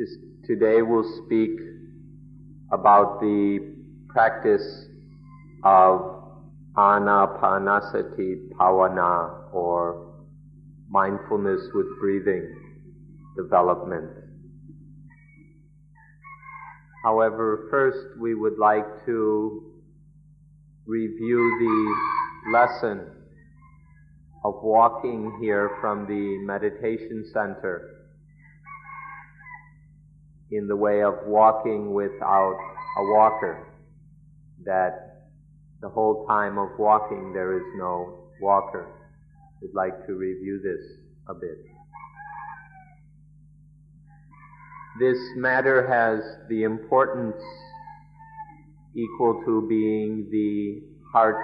This, today we'll speak about the practice of anapanasati bhavana or mindfulness with breathing development. However, first we would like to review the lesson of walking here from the meditation center in the way of walking without a walker. That the whole time of walking there is no walker. We'd like to review this a bit. This matter has the importance equal to being the heart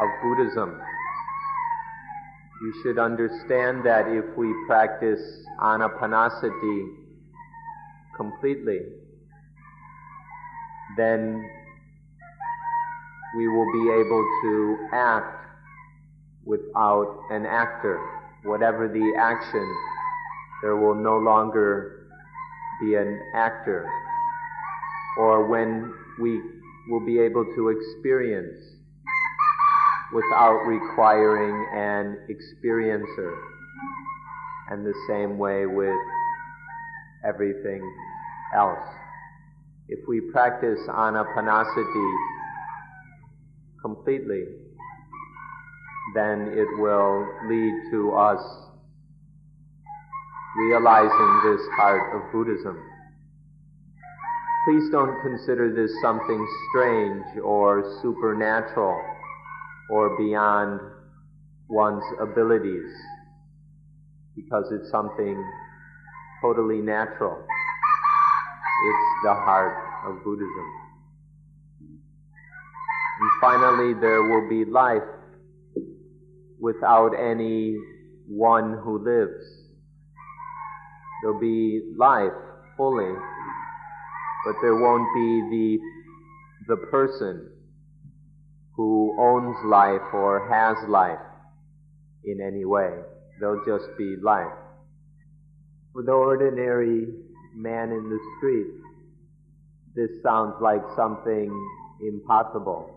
of Buddhism. You should understand that if we practice anapanasati completely, then we will be able to act without an actor. Whatever the action, there will no longer be an actor. Or when we will be able to experience without requiring an experiencer. And the same way with everything else. If we practice anapanasati completely, then it will lead to us realizing this heart of Buddhism. Please don't consider this something strange or supernatural or beyond one's abilities because it's something totally natural. It's the heart of Buddhism. And finally, there will be life without any one who lives. There'll be life fully, but there won't be the, the person who owns life or has life in any way. There'll just be life. For the ordinary man in the street, this sounds like something impossible.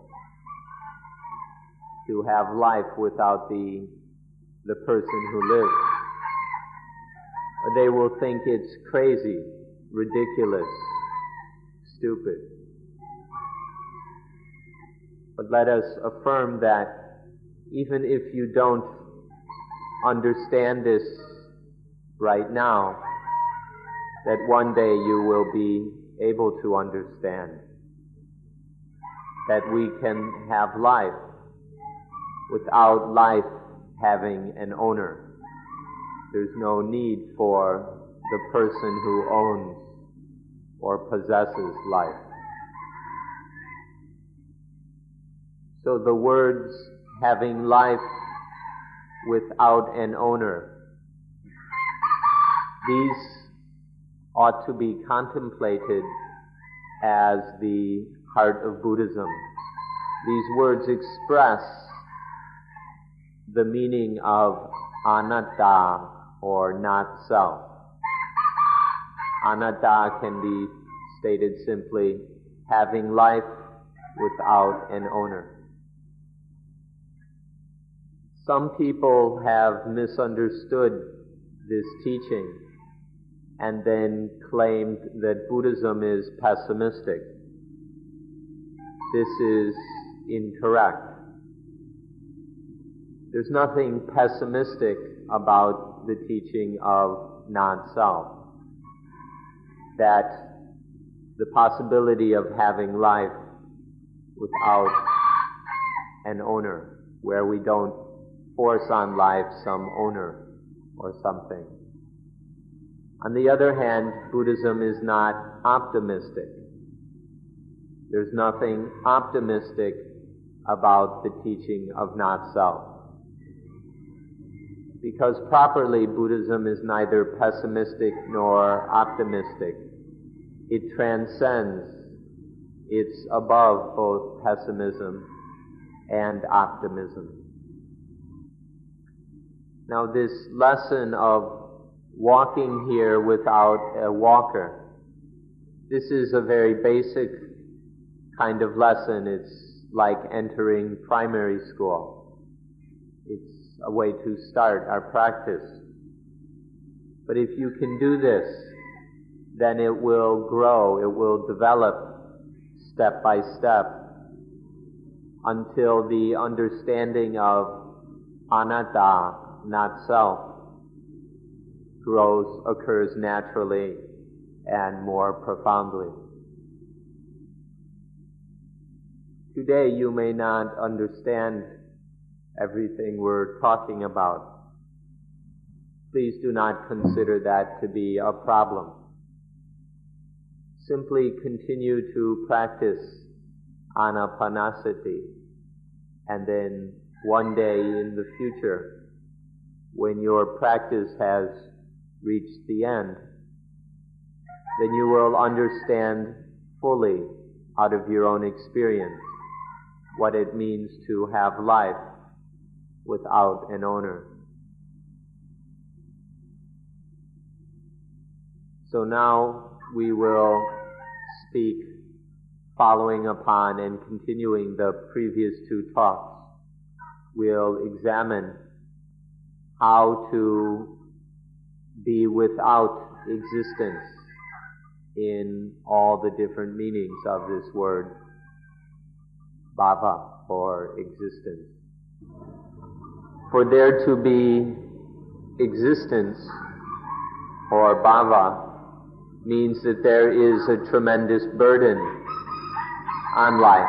To have life without the, the person who lives. They will think it's crazy, ridiculous, stupid. But let us affirm that even if you don't understand this right now, that one day you will be able to understand that we can have life without life having an owner. There's no need for the person who owns or possesses life. So the words having life without an owner, these ought to be contemplated as the heart of Buddhism. These words express the meaning of anatta or not self. Anatta can be stated simply having life without an owner. Some people have misunderstood this teaching and then claimed that Buddhism is pessimistic. This is incorrect. There's nothing pessimistic about the teaching of non-self. That the possibility of having life without an owner, where we don't force on life some owner or something. On the other hand, Buddhism is not optimistic. There's nothing optimistic about the teaching of not self. Because properly, Buddhism is neither pessimistic nor optimistic. It transcends, it's above both pessimism and optimism. Now, this lesson of walking here without a walker. This is a very basic kind of lesson. It's like entering primary school. It's a way to start our practice. But if you can do this, then it will grow, it will develop step by step until the understanding of anatta, not self, grows, occurs naturally and more profoundly. Today you may not understand everything we're talking about. Please do not consider that to be a problem. Simply continue to practice anapanasati and then one day in the future when your practice has reached the end, then you will understand fully out of your own experience what it means to have life without an owner. So now we will speak following upon and continuing the previous two talks. We'll examine how to be without existence in all the different meanings of this word bhava or existence. For there to be existence or bhava means that there is a tremendous burden on life.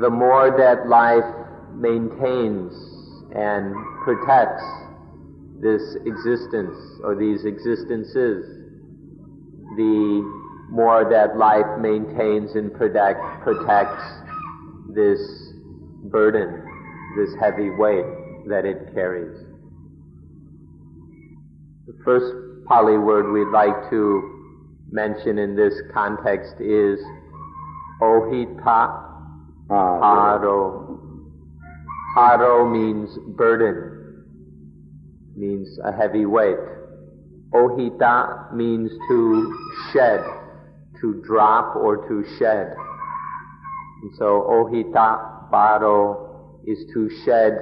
The more that life maintains and protects this existence or these existences, the more that life maintains and protect, protects this burden, this heavy weight that it carries. The first Pali word we'd like to mention in this context is ohita ah, haro. Haro means burden, means a heavy weight. Ohita means to shed, to drop or to shed. And so ohita bharo is to shed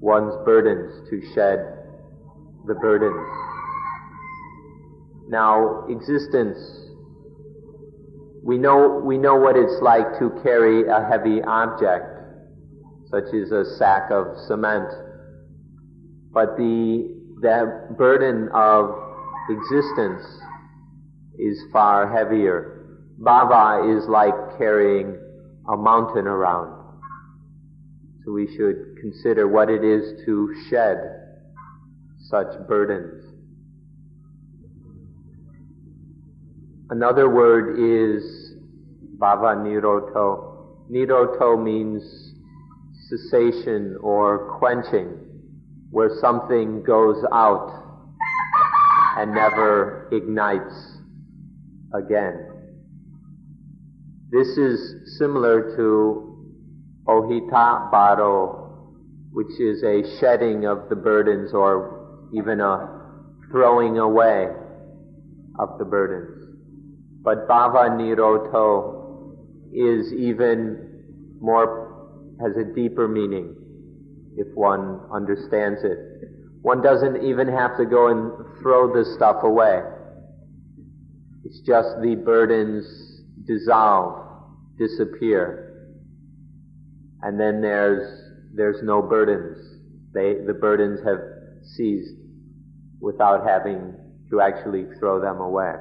one's burdens, to shed the burdens. Now, existence, we know, we know what it's like to carry a heavy object, such as a sack of cement. But the, the burden of existence is far heavier. Bhava is like carrying a mountain around. So we should consider what it is to shed such burdens. Another word is bhava nirodho. Nirodho means cessation or quenching, where something goes out and never ignites again. This is similar to ohita bharo, which is a shedding of the burdens or even a throwing away of the burdens. But bhava nirodho is even more, has a deeper meaning if one understands it. One doesn't even have to go and throw this stuff away. It's just the burdens dissolve, disappear. And then there's, there's no burdens. They, the burdens have ceased without having to actually throw them away.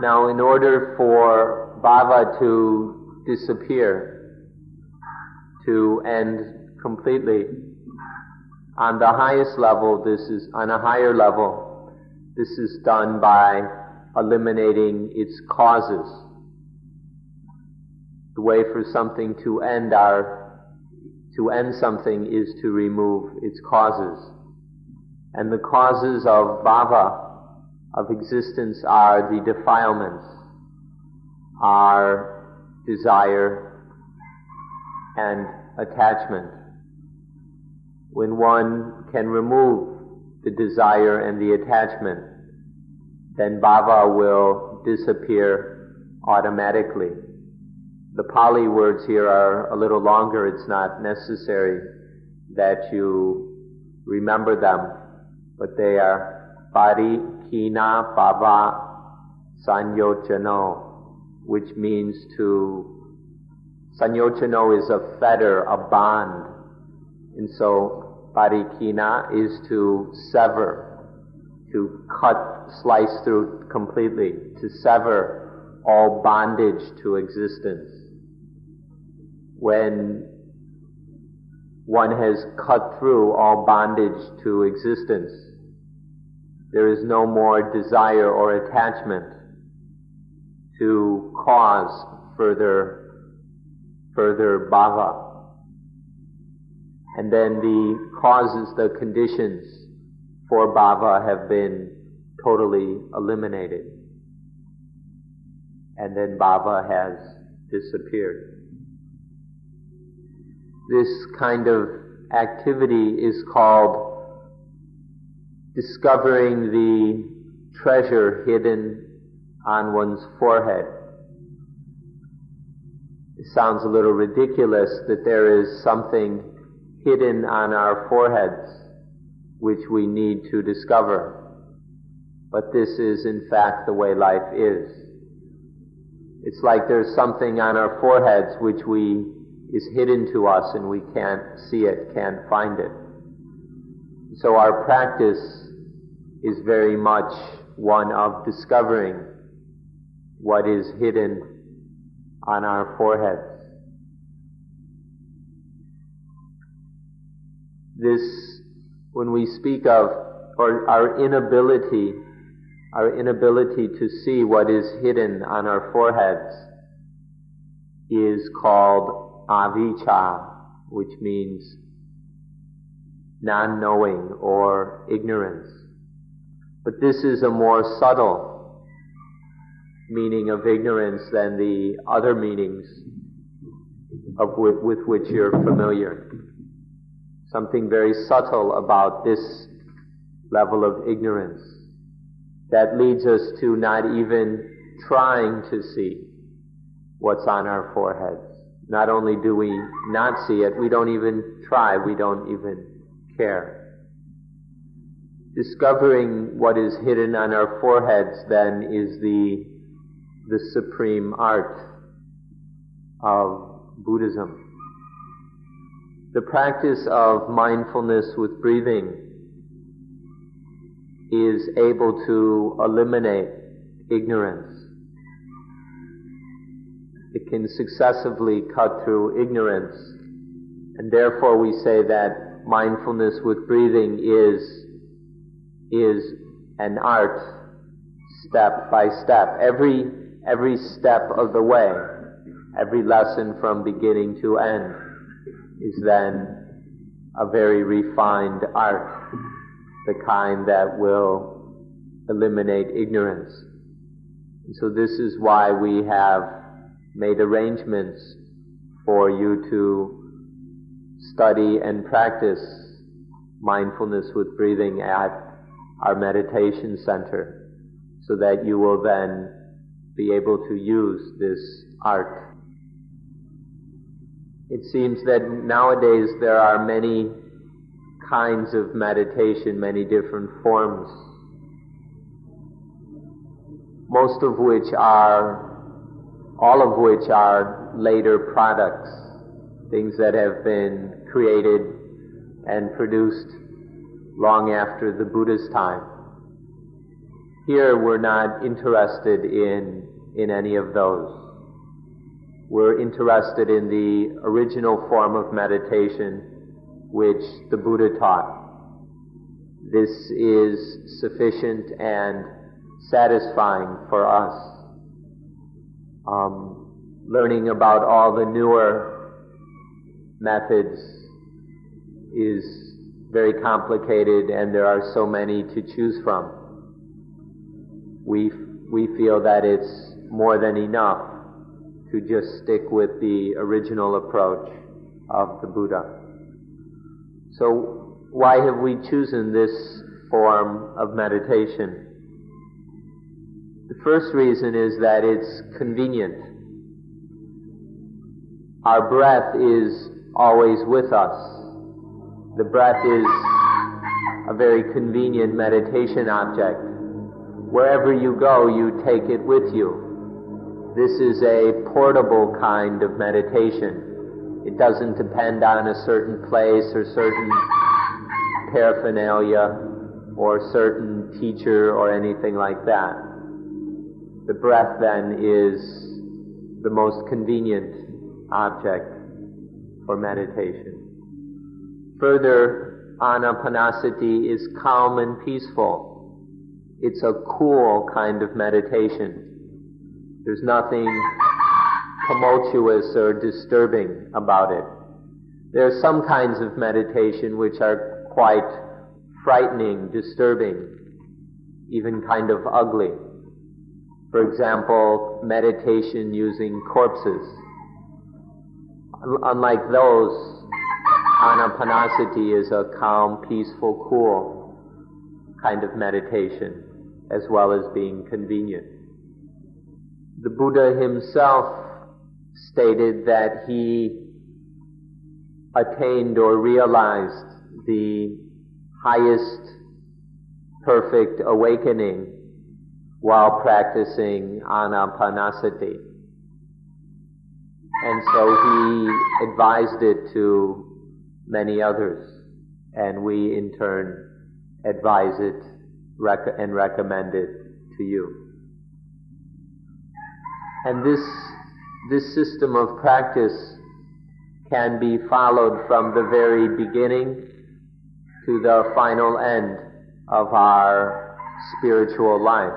Now, in order for bhava to disappear, to end completely, on the highest level, this is on a higher level, this is done by eliminating its causes. The way for something to end our, to end something is to remove its causes. And the causes of bhava, of existence, are the defilements, are desire and attachment. when one can remove the desire and the attachment, then bhava will disappear automatically. The Pali words here are a little longer. It's not necessary that you remember them, but they are pari kina bhava sanyojano, which means to sanyojano is a fetter, a bond. And so parikina is to sever, to cut, slice through completely, to sever all bondage to existence when one has cut through all bondage to existence, there is no more desire or attachment to cause further, further bhava. And then the causes, the conditions for bhava have been totally eliminated. And then bhava has disappeared. This kind of activity is called discovering the treasure hidden on one's forehead. It sounds a little ridiculous that there is something hidden on our foreheads which we need to discover. But this is in fact the way life is. It's like there's something on our foreheads which we is hidden to us and we can't see it, can't find it. So our practice is very much one of discovering what is hidden on our foreheads. This, when we speak of or our inability, our inability to see what is hidden on our foreheads is called avijja, which means non-knowing or ignorance. But this is a more subtle meaning of ignorance than the other meanings of with, with which you're familiar. Something very subtle about this level of ignorance that leads us to not even trying to see what's on our foreheads. Not only do we not see it, we don't even try, we don't even care. Discovering what is hidden on our foreheads then is the, the supreme art of Buddhism. The practice of mindfulness with breathing is able to eliminate ignorance it can successively cut through ignorance. And therefore we say that mindfulness with breathing is, is an art step by step. Every, every step of the way, every lesson from beginning to end is then a very refined art, the kind that will eliminate ignorance. And so this is why we have made arrangements for you to study and practice mindfulness with breathing at our meditation center so that you will then be able to use this art. It seems that nowadays there are many kinds of meditation, many different forms, most of which are all of which are later products, things that have been created and produced long after the Buddha's time. Here we're not interested in, in any of those. We're interested in the original form of meditation which the Buddha taught. This is sufficient and satisfying for us um, learning about all the newer methods is very complicated and there are so many to choose from. We, we feel that it's more than enough to just stick with the original approach of the Buddha. So why have we chosen this form of meditation? The first reason is that it's convenient. Our breath is always with us. The breath is a very convenient meditation object. Wherever you go, you take it with you. This is a portable kind of meditation. It doesn't depend on a certain place or certain paraphernalia or certain teacher or anything like that. The breath then is the most convenient object for meditation. Further, anapanasati is calm and peaceful. It's a cool kind of meditation. There's nothing tumultuous or disturbing about it. There are some kinds of meditation which are quite frightening, disturbing, even kind of ugly. For example, meditation using corpses. Unlike those, Anapanasati is a calm, peaceful, cool kind of meditation, as well as being convenient. The Buddha himself stated that he attained or realized the highest perfect awakening while practicing anapanasati. And so he advised it to many others, and we in turn advise it and recommend it to you. And this, this system of practice can be followed from the very beginning to the final end of our spiritual life.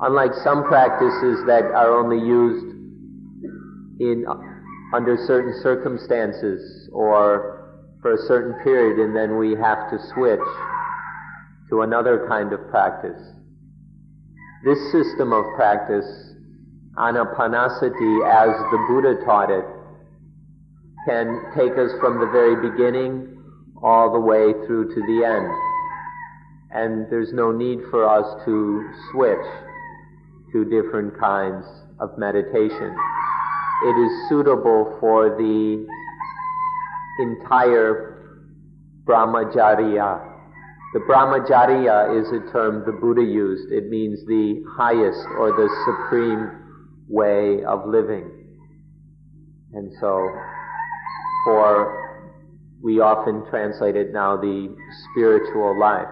Unlike some practices that are only used in under certain circumstances or for a certain period and then we have to switch to another kind of practice. This system of practice, anapanasati as the Buddha taught it, can take us from the very beginning all the way through to the end. And there's no need for us to switch to different kinds of meditation it is suitable for the entire brahmacharya. The brahmacharya is a term the Buddha used. It means the highest or the supreme way of living. And so, for, we often translate it now the spiritual life.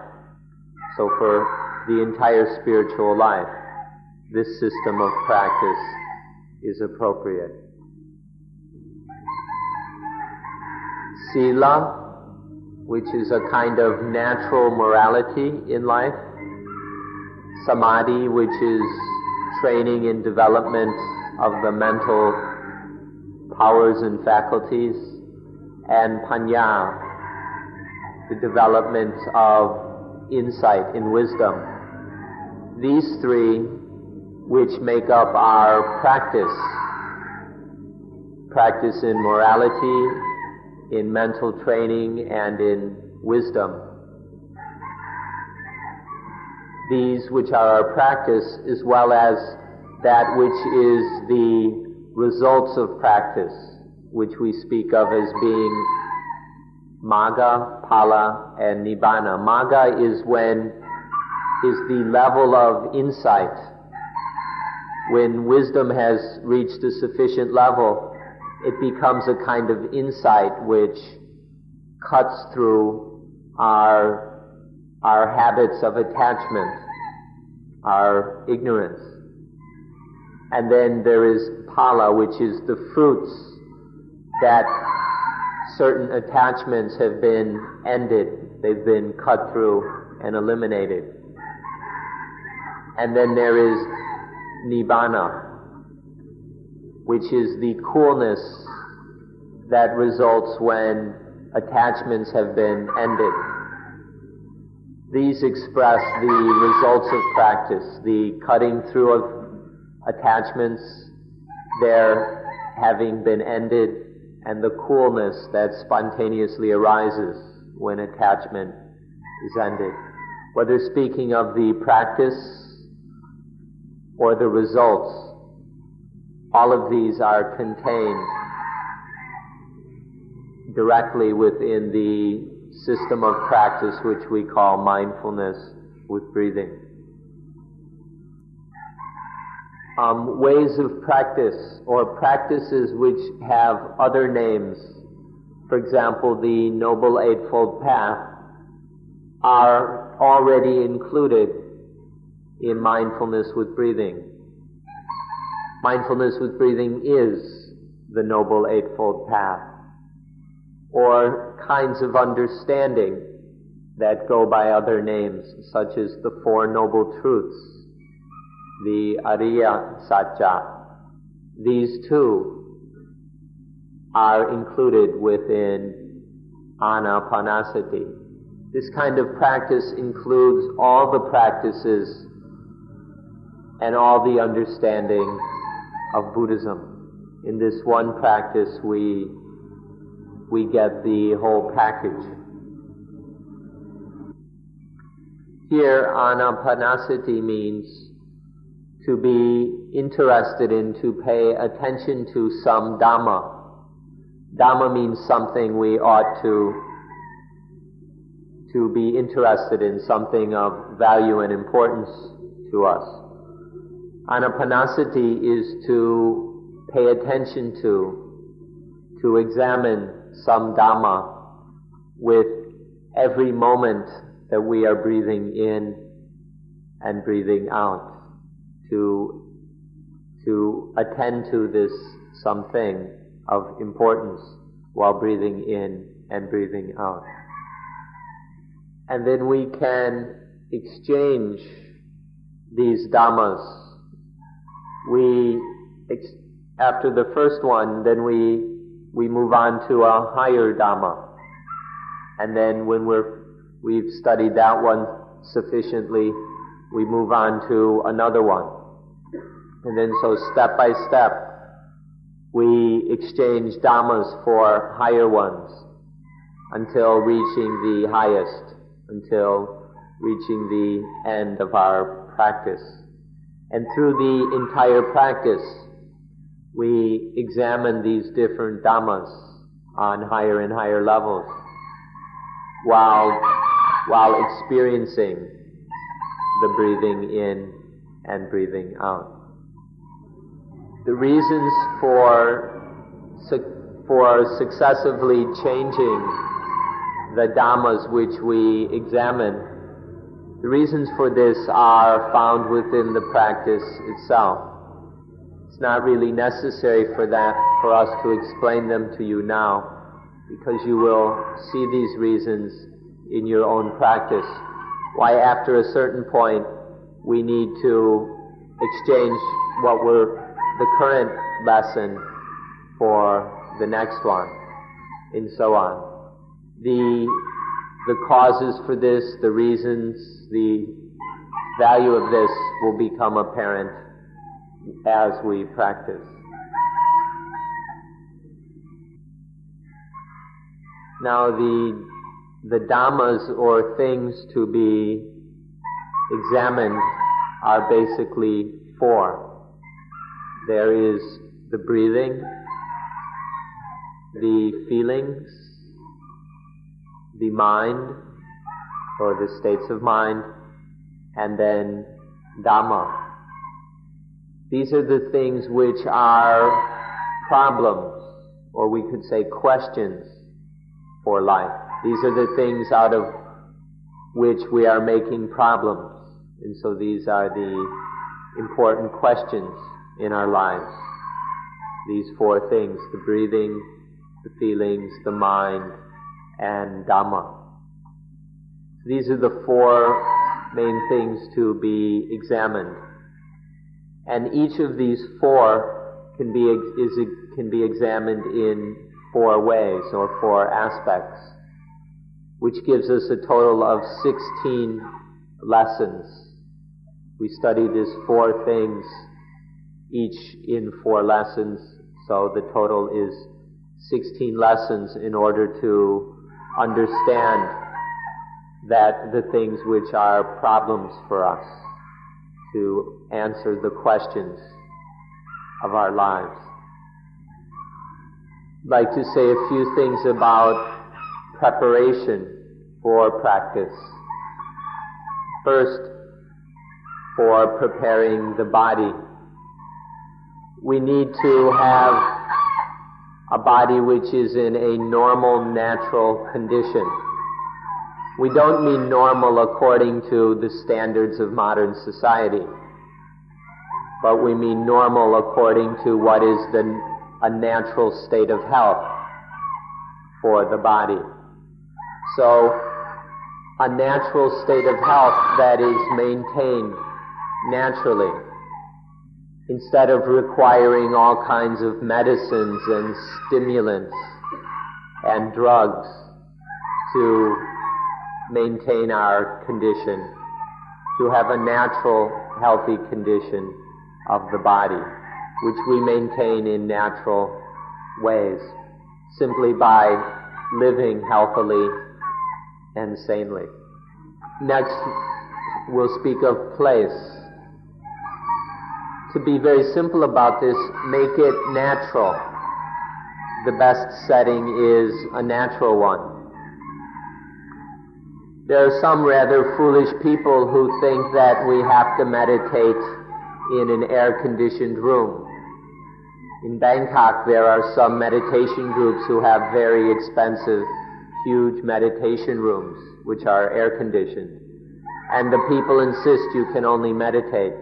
So for the entire spiritual life, this system of practice is appropriate. Sila, which is a kind of natural morality in life. Samadhi, which is training and development of the mental powers and faculties. And panya, the development of insight and wisdom. These three, which make up our practice, practice in morality, in mental training and in wisdom. These which are our practice as well as that which is the results of practice, which we speak of as being magga, phala, and Nibbana. Magga is when is the level of insight. When wisdom has reached a sufficient level, it becomes a kind of insight which cuts through our, our habits of attachment, our ignorance. And then there is phala, which is the fruits that certain attachments have been ended, they've been cut through and eliminated. And then there is nibbana, which is the coolness that results when attachments have been ended. These express the results of practice, the cutting through of attachments, their having been ended, and the coolness that spontaneously arises when attachment is ended. Whether speaking of the practice or the results, all of these are contained directly within the system of practice which we call mindfulness with breathing. Um, ways of practice or practices which have other names, for example, the Noble Eightfold Path, are already included in mindfulness with breathing. Mindfulness with breathing is the Noble Eightfold Path or kinds of understanding that go by other names, such as the Four Noble Truths, the Ariya Satya. These too are included within Anapanasati. This kind of practice includes all the practices and all the understanding of Buddhism. In this one practice, we we get the whole package. Here, anapanasati means to be interested in, to pay attention to some Dhamma. Dhamma means something we ought to, to be interested in, something of value and importance to us. Anapanasati is to pay attention to, to examine some Dhamma with every moment that we are breathing in and breathing out to, to attend to this something of importance while breathing in and breathing out. And then we can exchange these dhammas. We, after the first one, then we we move on to a higher Dhamma. And then when we're, we've studied that one sufficiently, we move on to another one. And then so step by step, we exchange Dhammas for higher ones until reaching the highest, until reaching the end of our practice. And through the entire practice, we examine these different dhammas on higher and higher levels while, while experiencing the breathing in and breathing out. The reasons for, for successively changing the dhammas which we examine, the reasons for this are found within the practice itself not really necessary for that, for us to explain them to you now, because you will see these reasons in your own practice. Why after a certain point we need to exchange what were the current lesson for the next one, and so on. The, the causes for this, the reasons, the value of this will become apparent as we practice. Now the, the dhammas or things to be examined are basically four. There is the breathing, the feelings, the mind, or the states of mind, and then Dhamma, these are the things which are problems, or we could say questions for life. These are the things out of which we are making problems. And so these are the important questions in our lives. These four things, the breathing, the feelings, the mind, and Dhamma. These are the four main things to be examined and each of these four can be, is, can be examined in four ways or four aspects, which gives us a total of 16 lessons. We study these four things, each in four lessons, so the total is 16 lessons in order to understand that the things which are problems for us, to answer the questions of our lives. I'd like to say a few things about preparation for practice. First, for preparing the body. We need to have a body which is in a normal, natural condition. We don't mean normal according to the standards of modern society, but we mean normal according to what is the, a natural state of health for the body. So, a natural state of health that is maintained naturally instead of requiring all kinds of medicines and stimulants and drugs to maintain our condition, to have a natural, healthy condition of the body, which we maintain in natural ways, simply by living healthily and sanely. Next, we'll speak of place. To be very simple about this, make it natural. The best setting is a natural one. There are some rather foolish people who think that we have to meditate in an air-conditioned room. In Bangkok, there are some meditation groups who have very expensive, huge meditation rooms, which are air-conditioned. And the people insist you can only meditate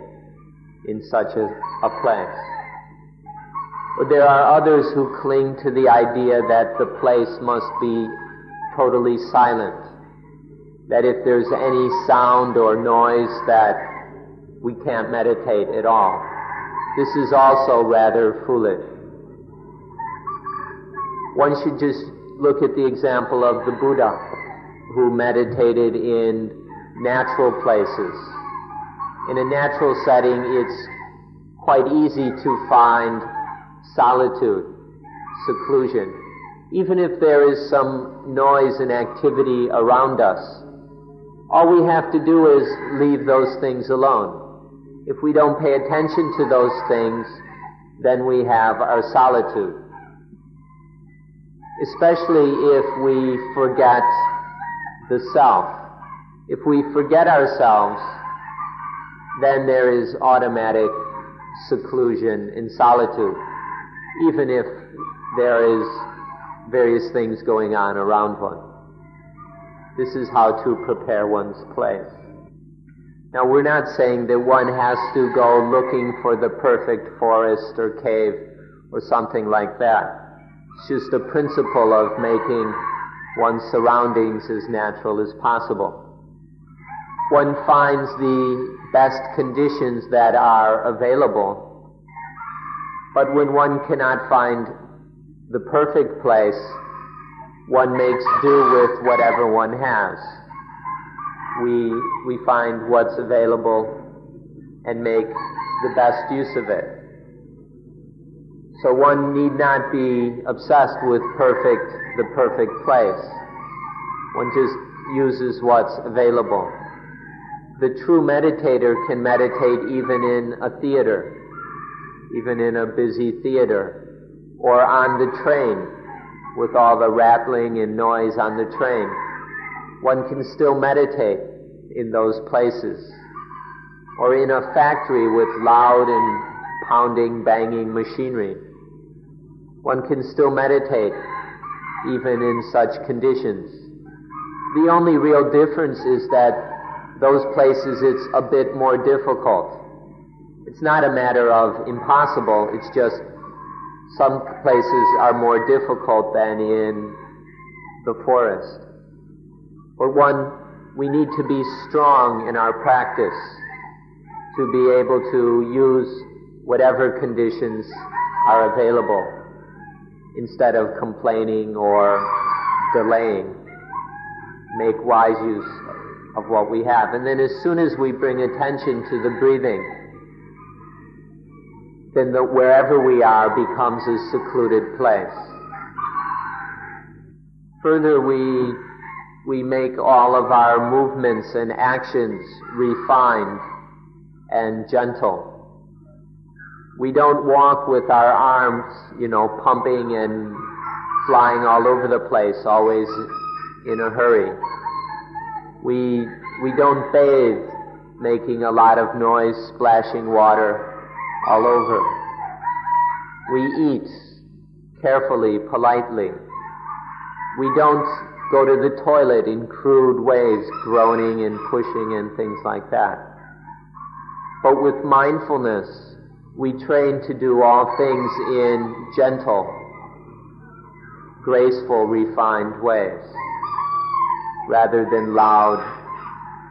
in such a, a place. But there are others who cling to the idea that the place must be totally silent that if there's any sound or noise that we can't meditate at all. This is also rather foolish. One should just look at the example of the Buddha who meditated in natural places. In a natural setting, it's quite easy to find solitude, seclusion. Even if there is some noise and activity around us, all we have to do is leave those things alone. If we don't pay attention to those things, then we have our solitude. Especially if we forget the self. If we forget ourselves, then there is automatic seclusion and solitude, even if there is various things going on around one. This is how to prepare one's place. Now, we're not saying that one has to go looking for the perfect forest or cave or something like that. It's just a principle of making one's surroundings as natural as possible. One finds the best conditions that are available, but when one cannot find the perfect place, one makes do with whatever one has. We, we find what's available and make the best use of it. So one need not be obsessed with perfect, the perfect place. One just uses what's available. The true meditator can meditate even in a theater, even in a busy theater, or on the train with all the rattling and noise on the train. One can still meditate in those places. Or in a factory with loud and pounding, banging machinery. One can still meditate even in such conditions. The only real difference is that those places it's a bit more difficult. It's not a matter of impossible, it's just some places are more difficult than in the forest. Or one, we need to be strong in our practice to be able to use whatever conditions are available instead of complaining or delaying. Make wise use of what we have. And then as soon as we bring attention to the breathing, then the, wherever we are becomes a secluded place. Further, we, we make all of our movements and actions refined and gentle. We don't walk with our arms, you know, pumping and flying all over the place, always in a hurry. We, we don't bathe making a lot of noise, splashing water all over. We eat carefully, politely. We don't go to the toilet in crude ways, groaning and pushing and things like that. But with mindfulness, we train to do all things in gentle, graceful, refined ways, rather than loud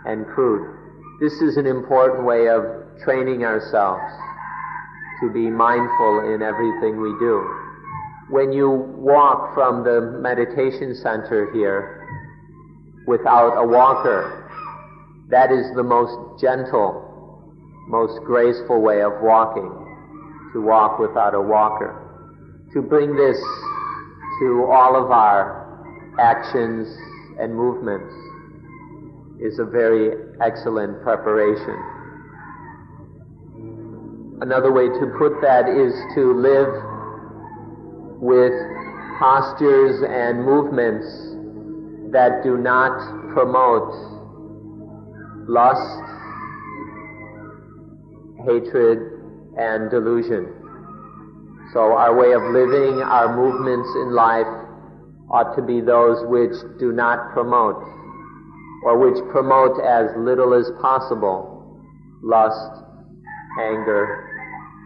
and crude. This is an important way of training ourselves to be mindful in everything we do. When you walk from the meditation center here without a walker, that is the most gentle most graceful way of walking, to walk without a walker. To bring this to all of our actions and movements is a very excellent preparation. Another way to put that is to live with postures and movements that do not promote lust, hatred, and delusion. So our way of living, our movements in life ought to be those which do not promote, or which promote as little as possible, lust, anger,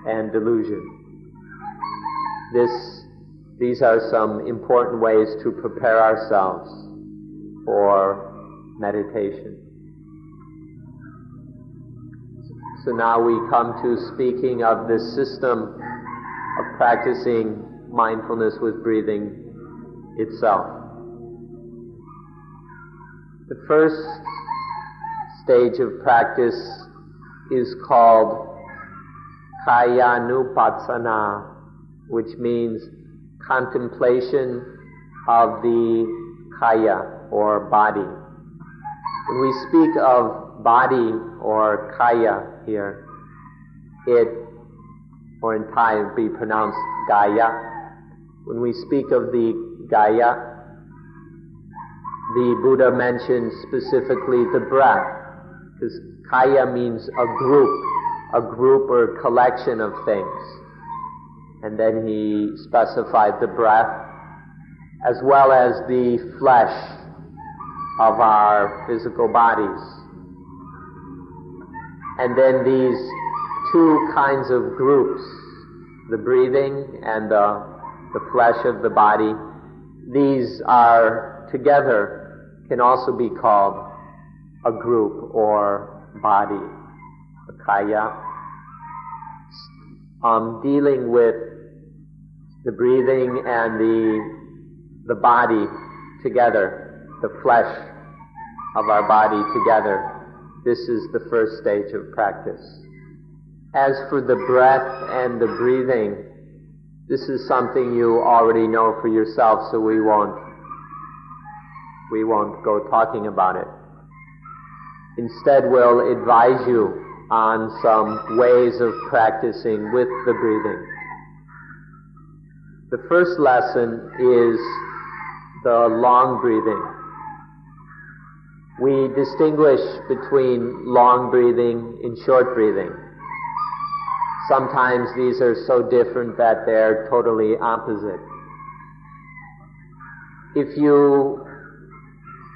and delusion. This, these are some important ways to prepare ourselves for meditation. So now we come to speaking of the system of practicing mindfulness with breathing itself. The first stage of practice is called Kayanupassana, which means contemplation of the kaya or body. When we speak of body or kaya, here. It, or in Thai, would be pronounced Gaya. When we speak of the Gaya, the Buddha mentions specifically the breath, because Kaya means a group, a group or collection of things. And then he specified the breath, as well as the flesh of our physical bodies. And then these two kinds of groups, the breathing and the, the flesh of the body, these are together, can also be called a group or body, kaya. Um, dealing with the breathing and the, the body together, the flesh of our body together. This is the first stage of practice. As for the breath and the breathing, this is something you already know for yourself, so we won't, we won't go talking about it. Instead, we'll advise you on some ways of practicing with the breathing. The first lesson is the long breathing we distinguish between long breathing and short breathing. Sometimes these are so different that they're totally opposite. If you,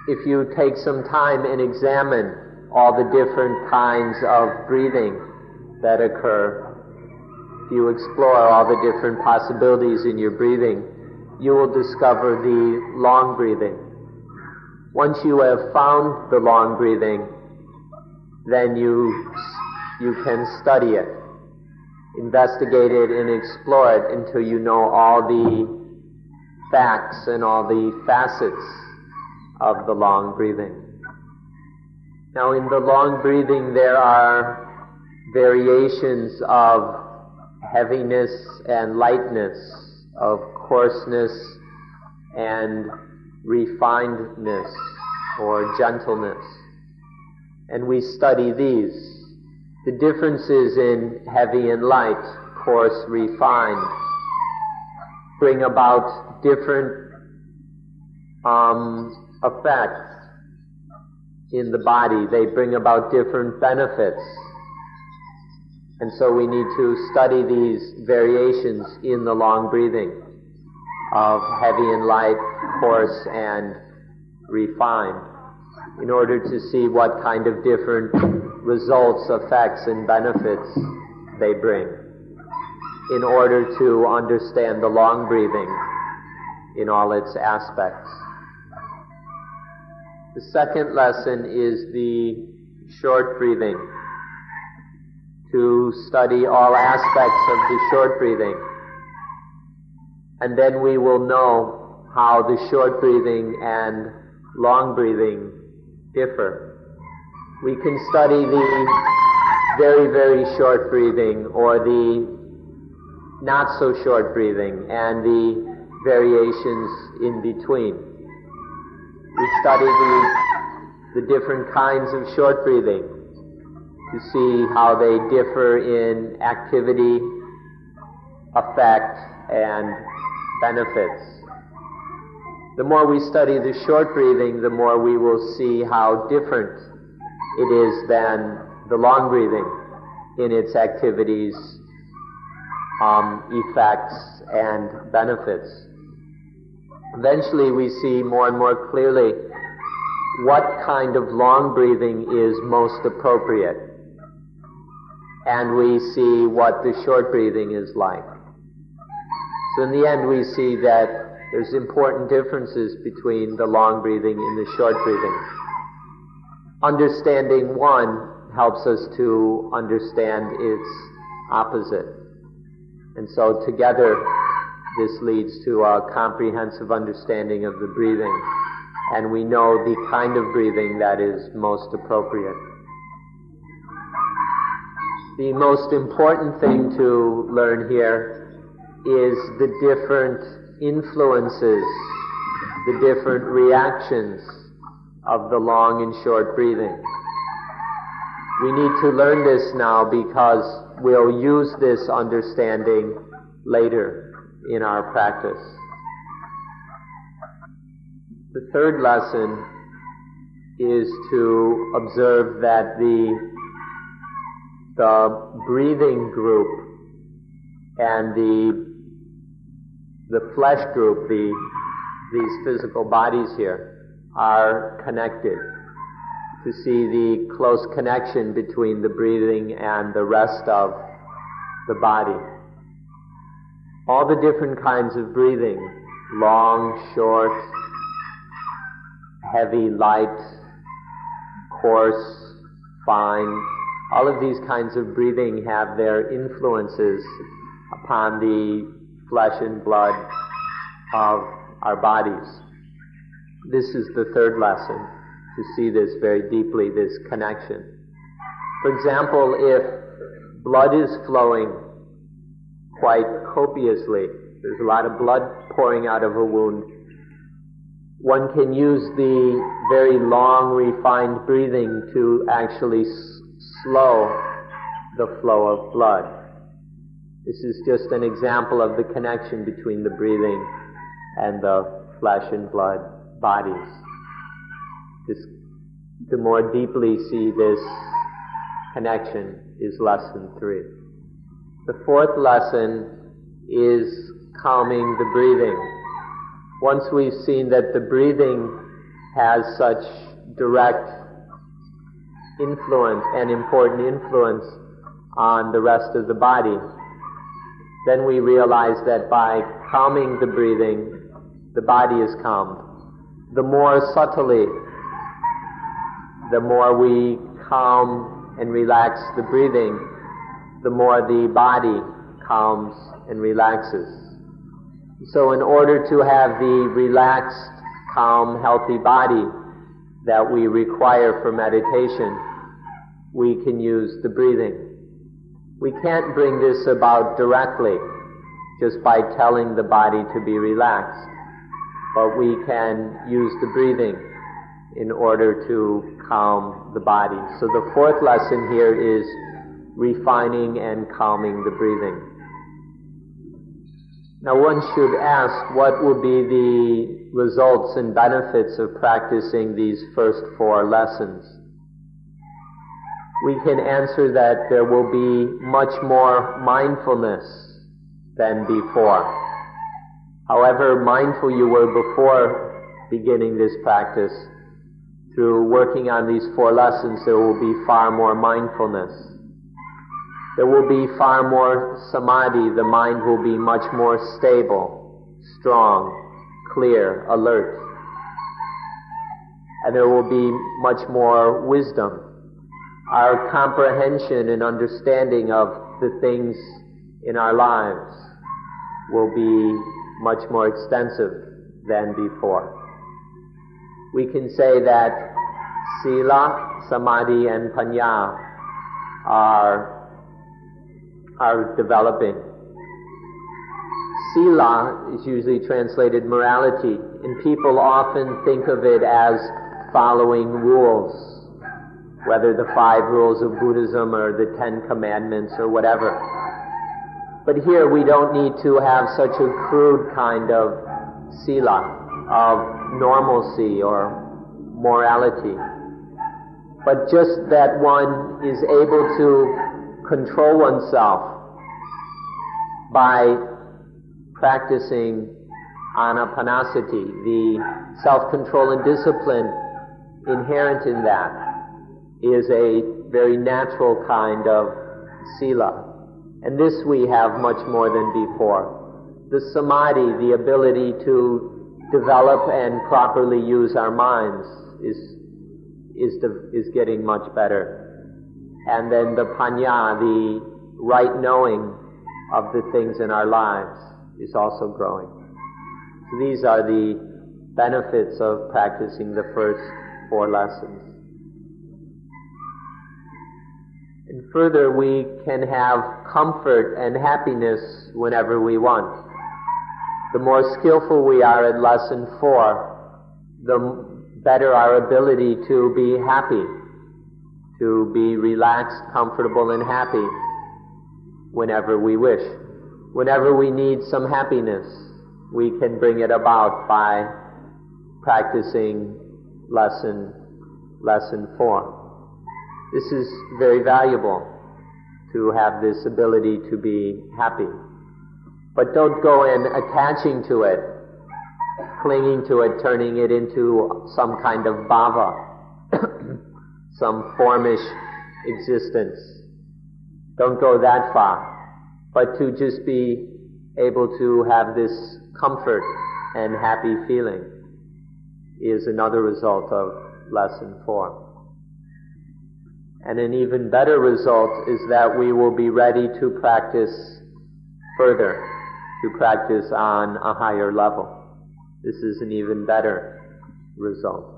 if you take some time and examine all the different kinds of breathing that occur, if you explore all the different possibilities in your breathing, you will discover the long breathing. Once you have found the long breathing, then you, you can study it, investigate it, and explore it until you know all the facts and all the facets of the long breathing. Now, in the long breathing, there are variations of heaviness and lightness, of coarseness and refinedness or gentleness. And we study these. The differences in heavy and light, coarse, refined, bring about different um, effects in the body. They bring about different benefits. And so we need to study these variations in the long breathing of heavy and light, coarse and refined in order to see what kind of different results, effects, and benefits they bring in order to understand the long breathing in all its aspects. The second lesson is the short breathing. To study all aspects of the short breathing. And then we will know how the short breathing and long breathing differ. We can study the very, very short breathing or the not so short breathing and the variations in between. We study the, the different kinds of short breathing to see how they differ in activity, effect, and benefits. The more we study the short breathing, the more we will see how different it is than the long breathing in its activities, um, effects, and benefits. Eventually, we see more and more clearly what kind of long breathing is most appropriate. And we see what the short breathing is like. So in the end, we see that there's important differences between the long breathing and the short breathing. Understanding one helps us to understand its opposite. And so together, this leads to a comprehensive understanding of the breathing, and we know the kind of breathing that is most appropriate. The most important thing to learn here is the different influences, the different reactions of the long and short breathing. We need to learn this now because we'll use this understanding later in our practice. The third lesson is to observe that the, the breathing group and the, the flesh group, the, these physical bodies here, are connected. To see the close connection between the breathing and the rest of the body all the different kinds of breathing long, short, heavy, light, coarse, fine. All of these kinds of breathing have their influences upon the flesh and blood of our bodies. This is the third lesson to see this very deeply, this connection. For example, if blood is flowing quite copiously. There's a lot of blood pouring out of a wound. One can use the very long, refined breathing to actually s- slow the flow of blood. This is just an example of the connection between the breathing and the flesh and blood bodies. This, to more deeply see this connection is lesson three. The fourth lesson is calming the breathing. Once we've seen that the breathing has such direct influence and important influence on the rest of the body, then we realize that by calming the breathing, the body is calmed. The more subtly, the more we calm and relax the breathing, the more the body calms and relaxes. So in order to have the relaxed, calm, healthy body that we require for meditation, we can use the breathing. We can't bring this about directly just by telling the body to be relaxed. but we can use the breathing in order to calm the body. So the fourth lesson here is refining and calming the breathing. Now one should ask what will be the results and benefits of practicing these first four lessons. We can answer that there will be much more mindfulness than before. However mindful you were before beginning this practice, through working on these four lessons, there will be far more mindfulness. There will be far more samadhi. The mind will be much more stable, strong, clear, alert. And there will be much more wisdom. Our comprehension and understanding of the things in our lives will be much more extensive than before we can say that sila, samadhi, and panya are, are developing. Sila is usually translated morality, and people often think of it as following rules, whether the five rules of Buddhism or the Ten Commandments or whatever. But here we don't need to have such a crude kind of sila, of normalcy or morality, but just that one is able to control oneself by practicing anapanasati, the self-control and discipline inherent in that is a very natural kind of sila. And this we have much more than before. The samadhi, the ability to develop and properly use our minds is, is, is getting much better. And then the panya, the right knowing of the things in our lives is also growing. So these are the benefits of practicing the first four lessons. And further, we can have comfort and happiness whenever we want the more skillful we are at lesson four, the better our ability to be happy, to be relaxed, comfortable, and happy whenever we wish. Whenever we need some happiness, we can bring it about by practicing lesson, lesson four. This is very valuable to have this ability to be happy. But don't go in attaching to it, clinging to it, turning it into some kind of bhava, some formish existence. Don't go that far, but to just be able to have this comfort and happy feeling is another result of lesson four. And an even better result is that we will be ready to practice further to practice on a higher level. This is an even better result.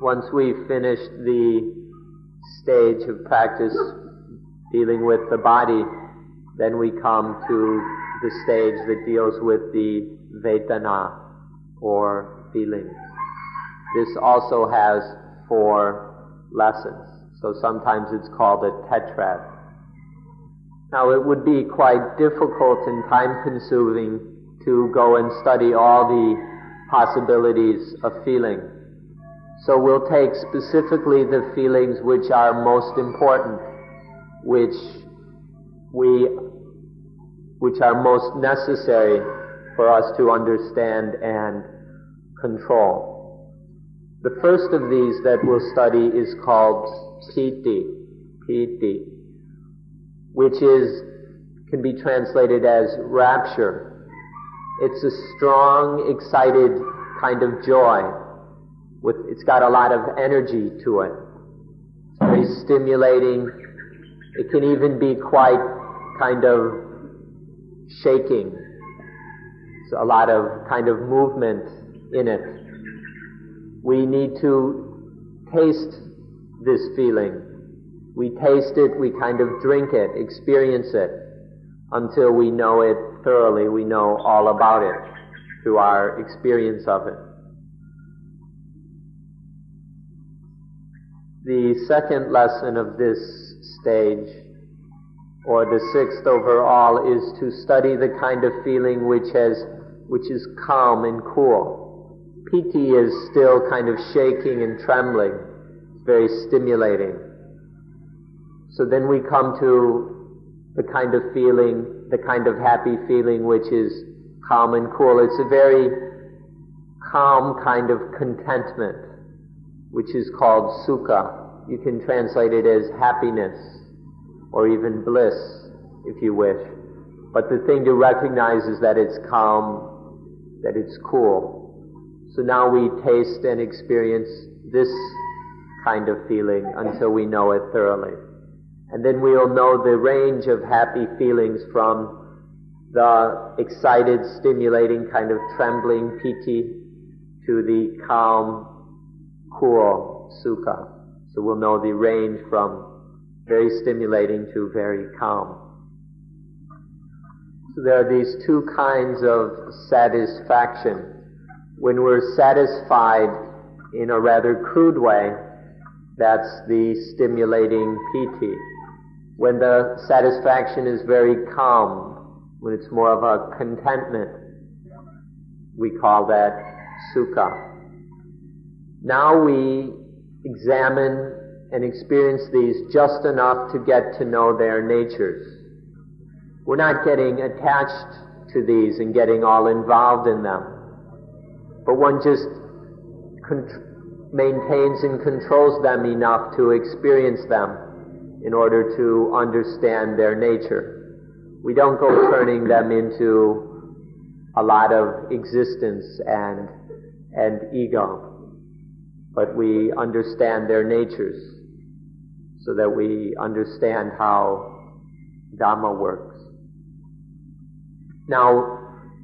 Once we've finished the stage of practice dealing with the body, then we come to the stage that deals with the Vedana or feeling. This also has four lessons. So sometimes it's called a tetrad. Now it would be quite difficult and time consuming to go and study all the possibilities of feeling. So we'll take specifically the feelings which are most important, which we, which are most necessary for us to understand and control. The first of these that we'll study is called piti, piti which is, can be translated as rapture. It's a strong, excited kind of joy. With, it's got a lot of energy to it. It's very stimulating. It can even be quite kind of shaking. It's a lot of kind of movement in it. We need to taste this feeling we taste it, we kind of drink it, experience it, until we know it thoroughly, we know all about it. through our experience of it. The second lesson of this stage, or the sixth overall, is to study the kind of feeling which has, which is calm and cool. Piti is still kind of shaking and trembling. It's very stimulating. So then we come to the kind of feeling, the kind of happy feeling which is calm and cool. It's a very calm kind of contentment which is called sukha. You can translate it as happiness or even bliss, if you wish. But the thing to recognize is that it's calm, that it's cool. So now we taste and experience this kind of feeling until we know it thoroughly. And then we'll know the range of happy feelings from the excited, stimulating kind of trembling piti to the calm, cool sukha. So we'll know the range from very stimulating to very calm. So there are these two kinds of satisfaction. When we're satisfied in a rather crude way, that's the stimulating piti. When the satisfaction is very calm, when it's more of a contentment, we call that sukha. Now we examine and experience these just enough to get to know their natures. We're not getting attached to these and getting all involved in them. But one just con- maintains and controls them enough to experience them in order to understand their nature. We don't go turning them into a lot of existence and, and ego but we understand their natures so that we understand how Dhamma works. Now,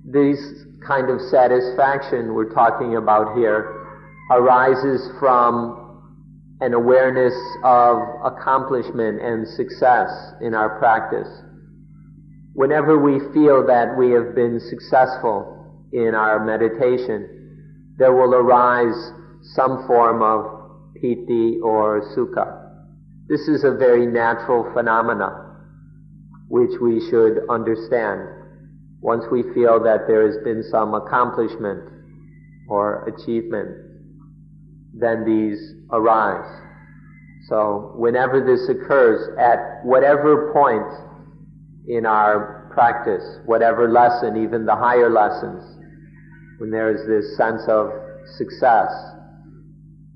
this kind of satisfaction we're talking about here arises from an awareness of accomplishment and success in our practice. Whenever we feel that we have been successful in our meditation, there will arise some form of piti or sukha. This is a very natural phenomena which we should understand. Once we feel that there has been some accomplishment or achievement, then these arise. So whenever this occurs, at whatever point in our practice, whatever lesson, even the higher lessons, when there is this sense of success,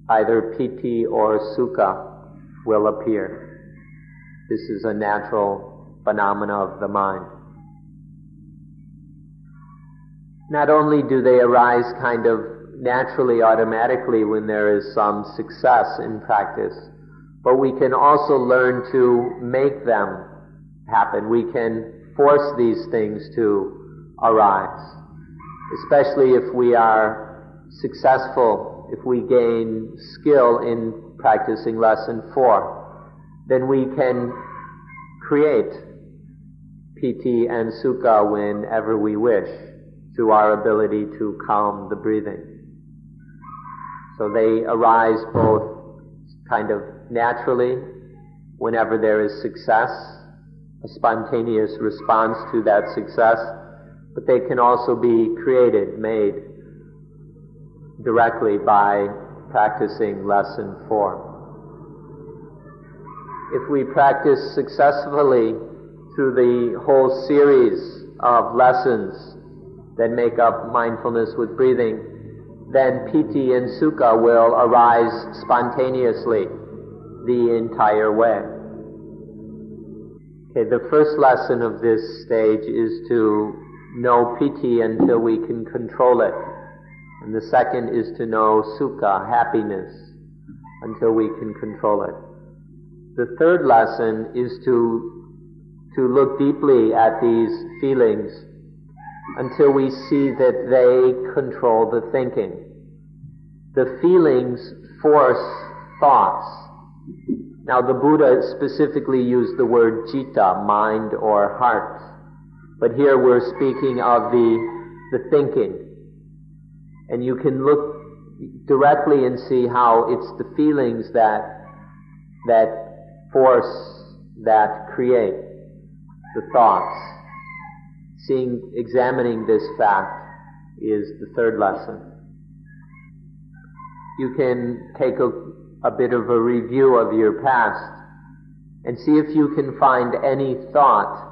either piti or sukha will appear. This is a natural phenomena of the mind. Not only do they arise kind of naturally, automatically when there is some success in practice, but we can also learn to make them happen. We can force these things to arise, especially if we are successful if we gain skill in practicing lesson four, then we can create piti and sukha whenever we wish through our ability to calm the breathing. So they arise both kind of naturally whenever there is success, a spontaneous response to that success, but they can also be created, made directly by practicing lesson four. If we practice successfully through the whole series of lessons that make up mindfulness with breathing, then piti and sukha will arise spontaneously the entire way. Okay, the first lesson of this stage is to know piti until we can control it. And the second is to know sukha, happiness, until we can control it. The third lesson is to, to look deeply at these feelings until we see that they control the thinking. The feelings force thoughts. Now the Buddha specifically used the word citta, mind or heart. But here we're speaking of the, the thinking And you can look directly and see how it's the feelings that, that force, that create the thoughts. Seeing, examining this fact is the third lesson. You can take a, a bit of a review of your past and see if you can find any thought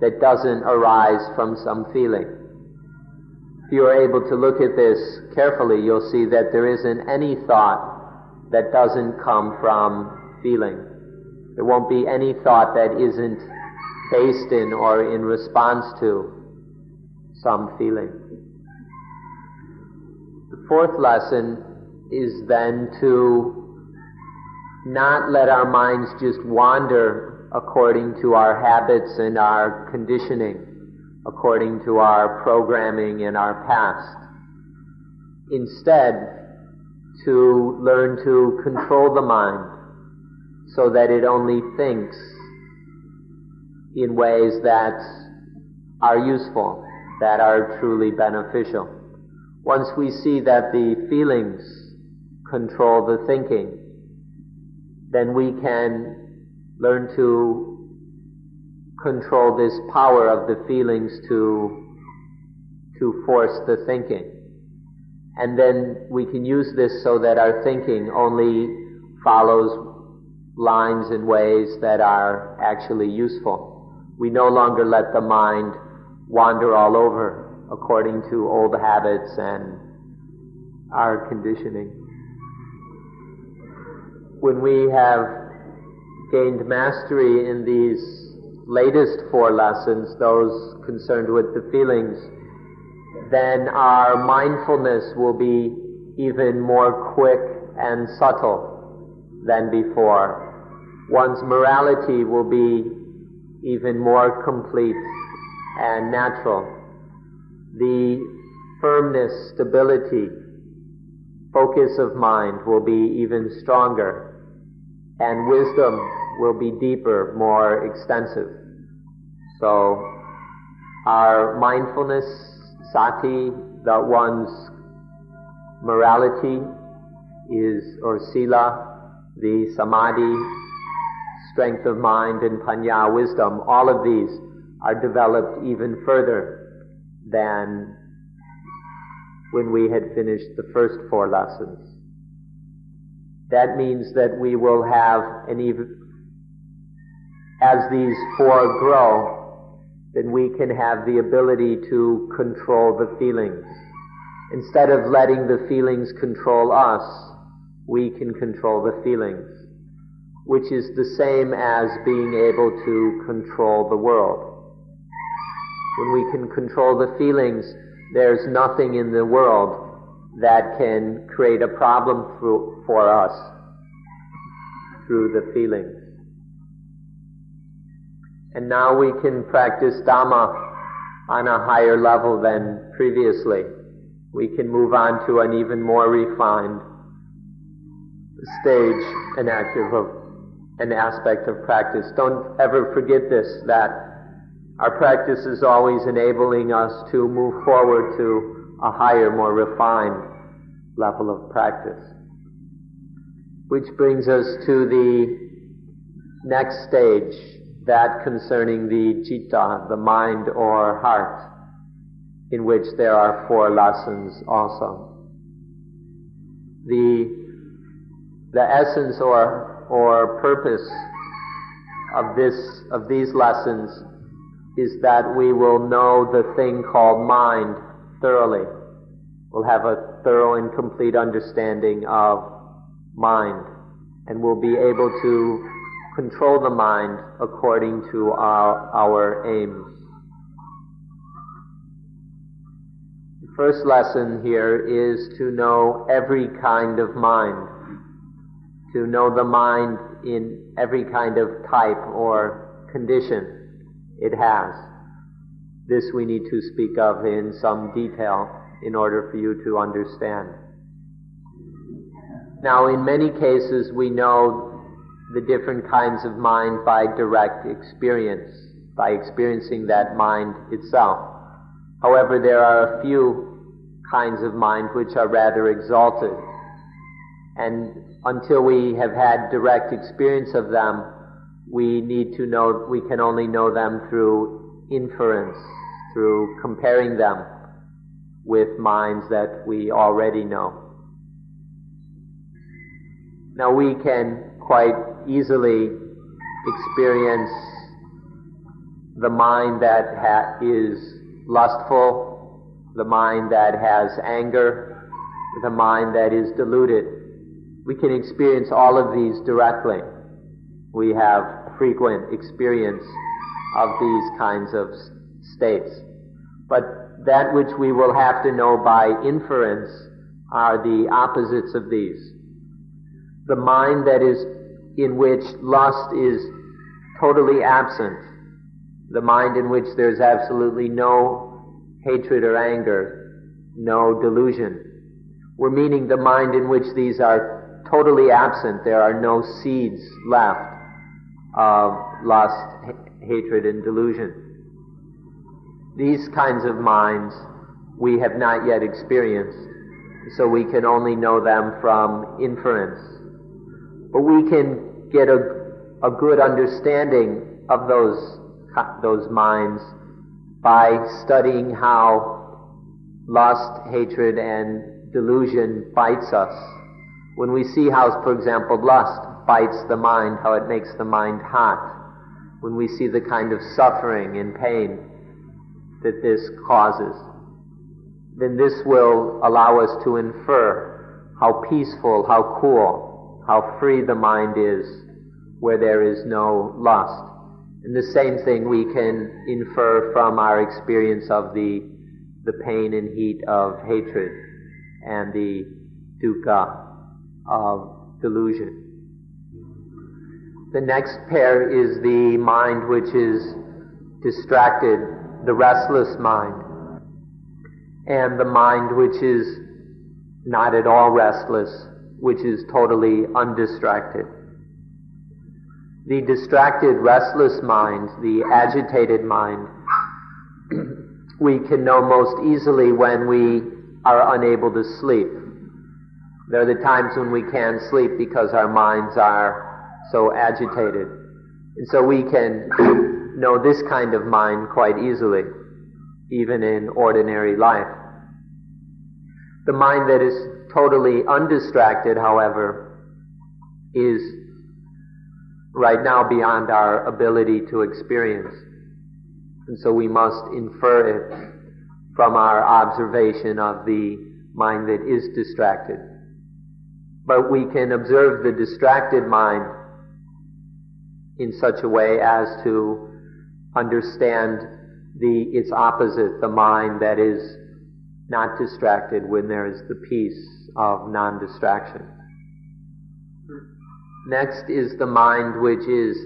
that doesn't arise from some feeling. If you are able to look at this carefully, you'll see that there isn't any thought that doesn't come from feeling. There won't be any thought that isn't based in or in response to some feeling. The fourth lesson is then to not let our minds just wander according to our habits and our conditioning, according to our programming in our past. Instead, to learn to control the mind so that it only thinks in ways that are useful, that are truly beneficial. Once we see that the feelings control the thinking, then we can learn to control this power of the feelings to, to force the thinking. And then we can use this so that our thinking only follows lines and ways that are actually useful. We no longer let the mind wander all over according to old habits and our conditioning. When we have gained mastery in these latest four lessons, those concerned with the feelings, then our mindfulness will be even more quick and subtle than before one's morality will be even more complete and natural. The firmness, stability, focus of mind will be even stronger, and wisdom will be deeper, more extensive. So, our mindfulness, sati, that one's morality is, or sila, the samadhi, strength of mind and panya, wisdom, all of these are developed even further than when we had finished the first four lessons. That means that we will have an even, as these four grow, then we can have the ability to control the feelings. Instead of letting the feelings control us, we can control the feelings which is the same as being able to control the world. When we can control the feelings, there's nothing in the world that can create a problem for, for us through the feelings. And now we can practice Dhamma on a higher level than previously. We can move on to an even more refined stage and active of an aspect of practice. Don't ever forget this, that our practice is always enabling us to move forward to a higher, more refined level of practice. Which brings us to the next stage, that concerning the citta, the mind or heart, in which there are four lessons also. The, the essence or or purpose of this, of these lessons is that we will know the thing called mind thoroughly. We'll have a thorough and complete understanding of mind and we'll be able to control the mind according to our, our aims. The first lesson here is to know every kind of mind to know the mind in every kind of type or condition it has. This we need to speak of in some detail in order for you to understand. Now, in many cases, we know the different kinds of mind by direct experience, by experiencing that mind itself. However, there are a few kinds of mind which are rather exalted. And until we have had direct experience of them, we need to know, we can only know them through inference, through comparing them with minds that we already know. Now we can quite easily experience the mind that ha- is lustful, the mind that has anger, the mind that is deluded. We can experience all of these directly. We have frequent experience of these kinds of states. But that which we will have to know by inference are the opposites of these. The mind that is in which lust is totally absent, the mind in which there's absolutely no hatred or anger, no delusion. We're meaning the mind in which these are totally absent, there are no seeds left of lust, hatred, and delusion. These kinds of minds we have not yet experienced, so we can only know them from inference. But we can get a, a good understanding of those, those minds by studying how lust, hatred, and delusion bites us. When we see how, for example, lust bites the mind, how it makes the mind hot, when we see the kind of suffering and pain that this causes, then this will allow us to infer how peaceful, how cool, how free the mind is where there is no lust. And the same thing we can infer from our experience of the, the pain and heat of hatred and the dukkha of delusion. The next pair is the mind which is distracted the restless mind, and the mind which is not at all restless, which is totally undistracted. The distracted, restless mind, the agitated mind, we can know most easily when we are unable to sleep. There are the times when we can't sleep because our minds are so agitated. And so we can know this kind of mind quite easily, even in ordinary life. The mind that is totally undistracted, however, is right now beyond our ability to experience. And so we must infer it from our observation of the mind that is distracted. But we can observe the distracted mind in such a way as to understand the, its opposite, the mind that is not distracted when there is the peace of non-distraction. Next is the mind which is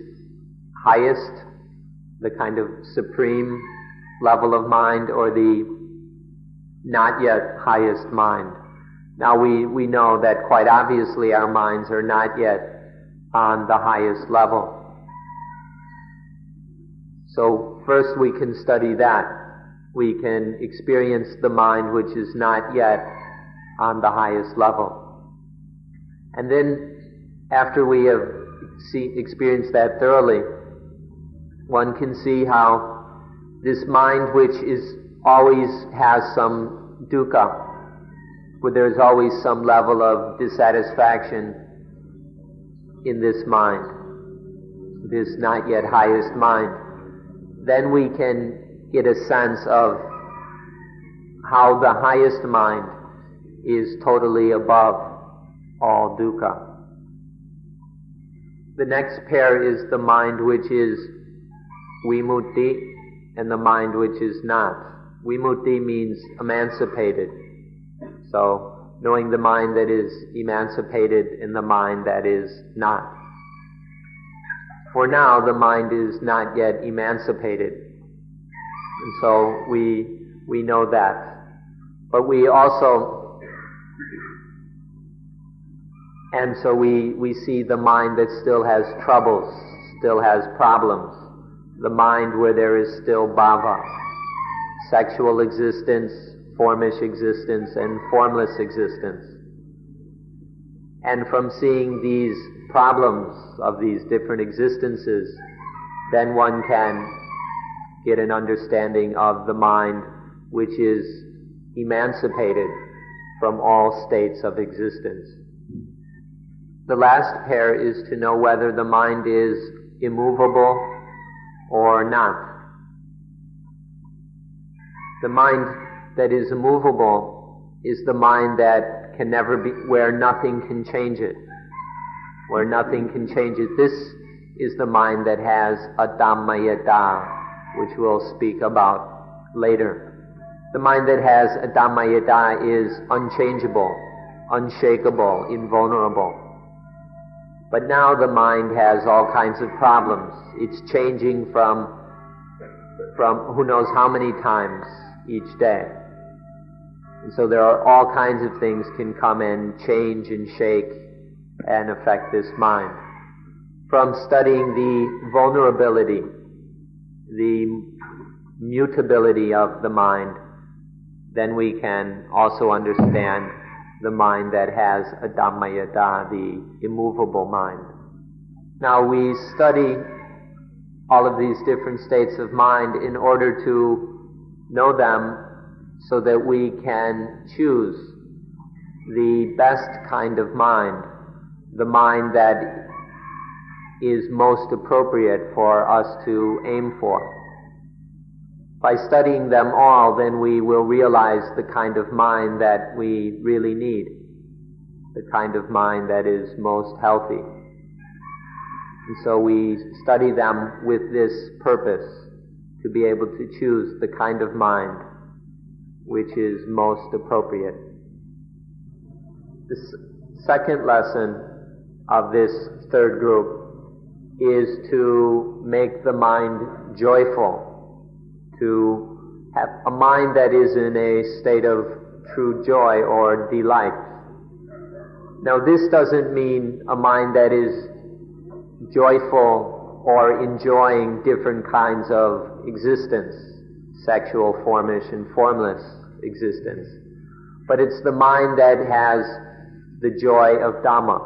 highest, the kind of supreme level of mind, or the not yet highest mind. Now we, we know that quite obviously our minds are not yet on the highest level. So first we can study that. We can experience the mind which is not yet on the highest level. And then after we have see, experienced that thoroughly, one can see how this mind which is always has some dukkha, where there's always some level of dissatisfaction in this mind, this not yet highest mind then we can get a sense of how the highest mind is totally above all dukkha. The next pair is the mind which is vimutti and the mind which is not. Vimutti means emancipated. So, knowing the mind that is emancipated and the mind that is not. For now, the mind is not yet emancipated. And so we, we know that. But we also, and so we, we see the mind that still has troubles, still has problems. The mind where there is still bhava, sexual existence, formish existence and formless existence. And from seeing these problems of these different existences, then one can get an understanding of the mind which is emancipated from all states of existence. The last pair is to know whether the mind is immovable or not. The mind that is immovable is the mind that can never be, where nothing can change it. Where nothing can change it. This is the mind that has a Dhammayata, which we'll speak about later. The mind that has a Dhammayata is unchangeable, unshakable, invulnerable. But now the mind has all kinds of problems. It's changing from, from who knows how many times each day. And so there are all kinds of things can come and change and shake and affect this mind. From studying the vulnerability, the mutability of the mind, then we can also understand the mind that has a Dhammayata, the immovable mind. Now we study all of these different states of mind in order to know them so that we can choose the best kind of mind, the mind that is most appropriate for us to aim for. By studying them all, then we will realize the kind of mind that we really need, the kind of mind that is most healthy. And so we study them with this purpose, to be able to choose the kind of mind which is most appropriate. The second lesson of this third group is to make the mind joyful to have a mind that is in a state of true joy or delight. Now, this doesn't mean a mind that is joyful or enjoying different kinds of existence, sexual, formish, and formless existence. But it's the mind that has the joy of Dhamma,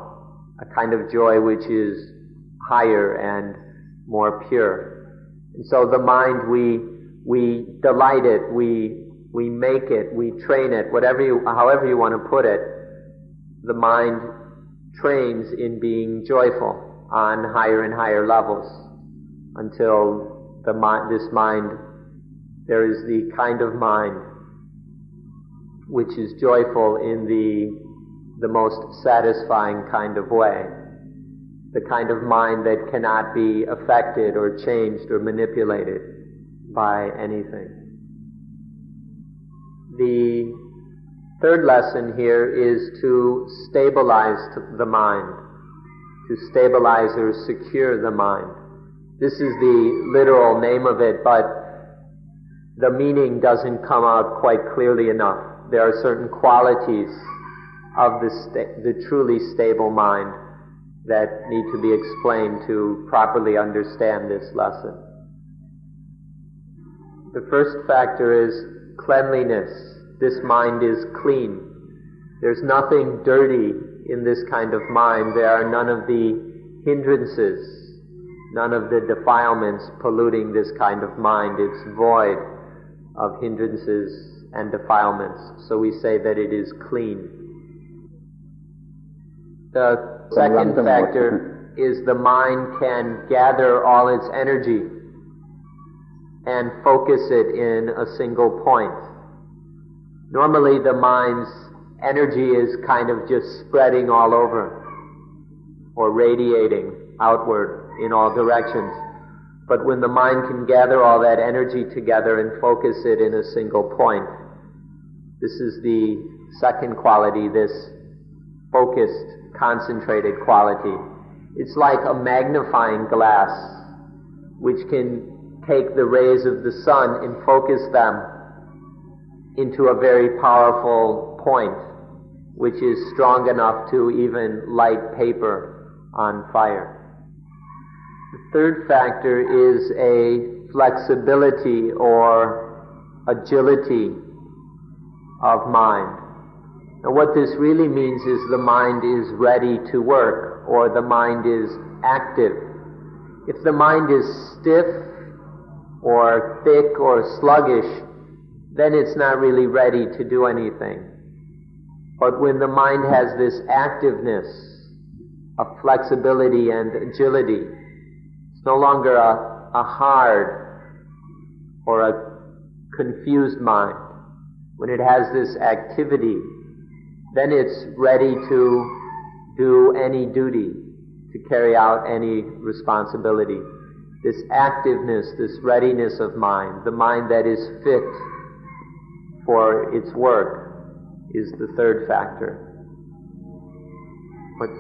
a kind of joy which is higher and more pure. And so the mind we we delight it, we, we make it, we train it, whatever you, however you want to put it, the mind trains in being joyful on higher and higher levels until the mind, this mind, there is the kind of mind which is joyful in the, the most satisfying kind of way. The kind of mind that cannot be affected or changed or manipulated by anything. The third lesson here is to stabilize the mind, to stabilize or secure the mind. This is the literal name of it, but the meaning doesn't come out quite clearly enough. There are certain qualities of the, sta- the truly stable mind that need to be explained to properly understand this lesson. The first factor is cleanliness. This mind is clean. There's nothing dirty in this kind of mind. There are none of the hindrances, none of the defilements polluting this kind of mind. It's void of hindrances and defilements. So we say that it is clean. The second factor is the mind can gather all its energy and focus it in a single point. Normally the mind's energy is kind of just spreading all over or radiating outward in all directions. But when the mind can gather all that energy together and focus it in a single point, this is the second quality, this focused, concentrated quality. It's like a magnifying glass which can take the rays of the sun and focus them into a very powerful point, which is strong enough to even light paper on fire. The third factor is a flexibility or agility of mind. And what this really means is the mind is ready to work or the mind is active. If the mind is stiff or thick or sluggish, then it's not really ready to do anything. But when the mind has this activeness of flexibility and agility, it's no longer a, a hard or a confused mind. When it has this activity, then it's ready to do any duty, to carry out any responsibility. This activeness, this readiness of mind, the mind that is fit for its work, is the third factor. But,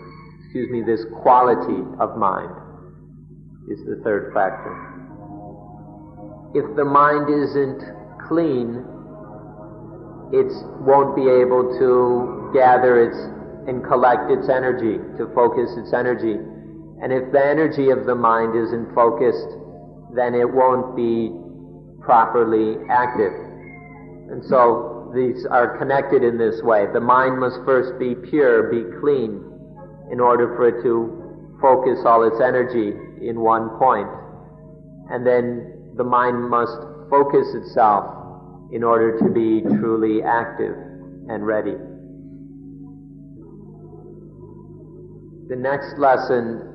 excuse me, this quality of mind is the third factor. If the mind isn't clean, it won't be able to gather its and collect its energy, to focus its energy. And if the energy of the mind isn't focused, then it won't be properly active. And so these are connected in this way. The mind must first be pure, be clean, in order for it to focus all its energy in one point. And then the mind must focus itself in order to be truly active and ready. The next lesson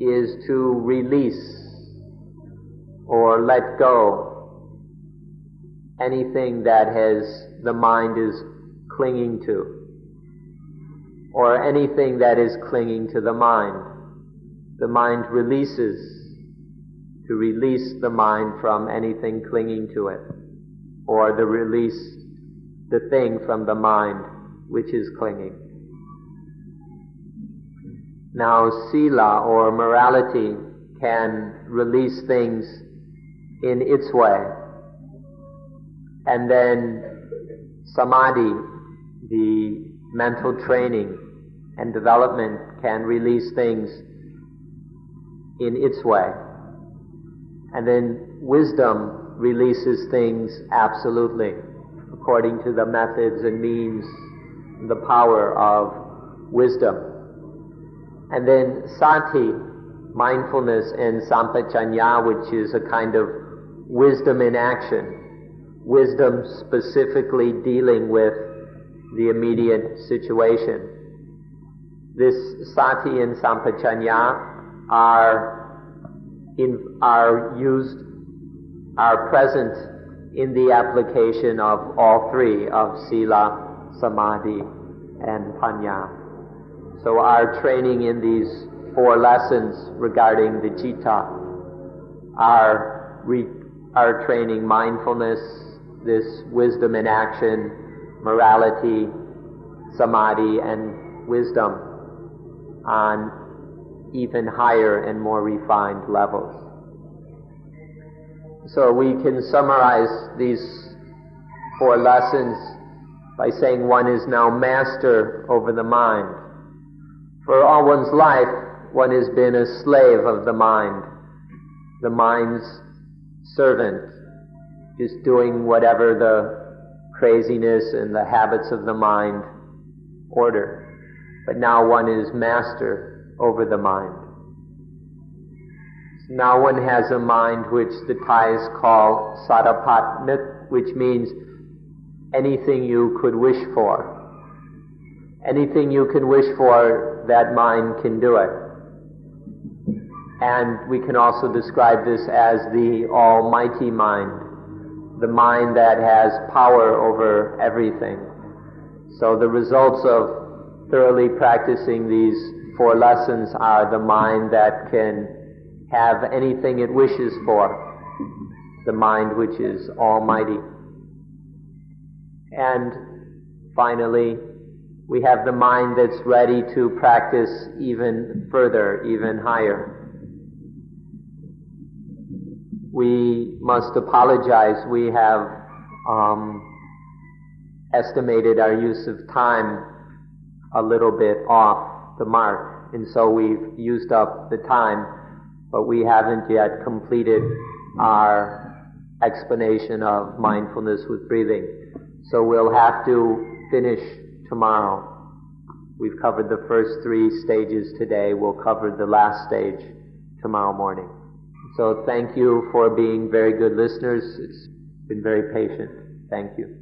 is to release or let go anything that has the mind is clinging to, or anything that is clinging to the mind. The mind releases to release the mind from anything clinging to it, or the release the thing from the mind which is clinging. Now, sila or morality can release things in its way. And then Samadhi, the mental training and development can release things in its way. And then wisdom releases things absolutely, according to the methods and means, the power of wisdom. And then sati, mindfulness, and sampajanya, which is a kind of wisdom in action wisdom specifically dealing with the immediate situation. This sati and sampajanya are in, are used, are present in the application of all three of sila, samadhi, and panya. So our training in these four lessons regarding the citta are, re, are training mindfulness, this wisdom in action, morality, samadhi, and wisdom on even higher and more refined levels. So we can summarize these four lessons by saying one is now master over the mind. For all one's life, one has been a slave of the mind, the mind's servant, just doing whatever the craziness and the habits of the mind order. But now one is master over the mind. Now one has a mind which the Thais call satapatnit, which means anything you could wish for. Anything you can wish for, that mind can do it. And we can also describe this as the Almighty Mind the mind that has power over everything. So the results of thoroughly practicing these four lessons are the mind that can have anything it wishes for, the mind which is almighty. And finally, we have the mind that's ready to practice even further, even higher we must apologize. We have um, estimated our use of time a little bit off the mark, and so we've used up the time, but we haven't yet completed our explanation of mindfulness with breathing. So we'll have to finish tomorrow. We've covered the first three stages today. We'll cover the last stage tomorrow morning. So thank you for being very good listeners. It's been very patient. Thank you.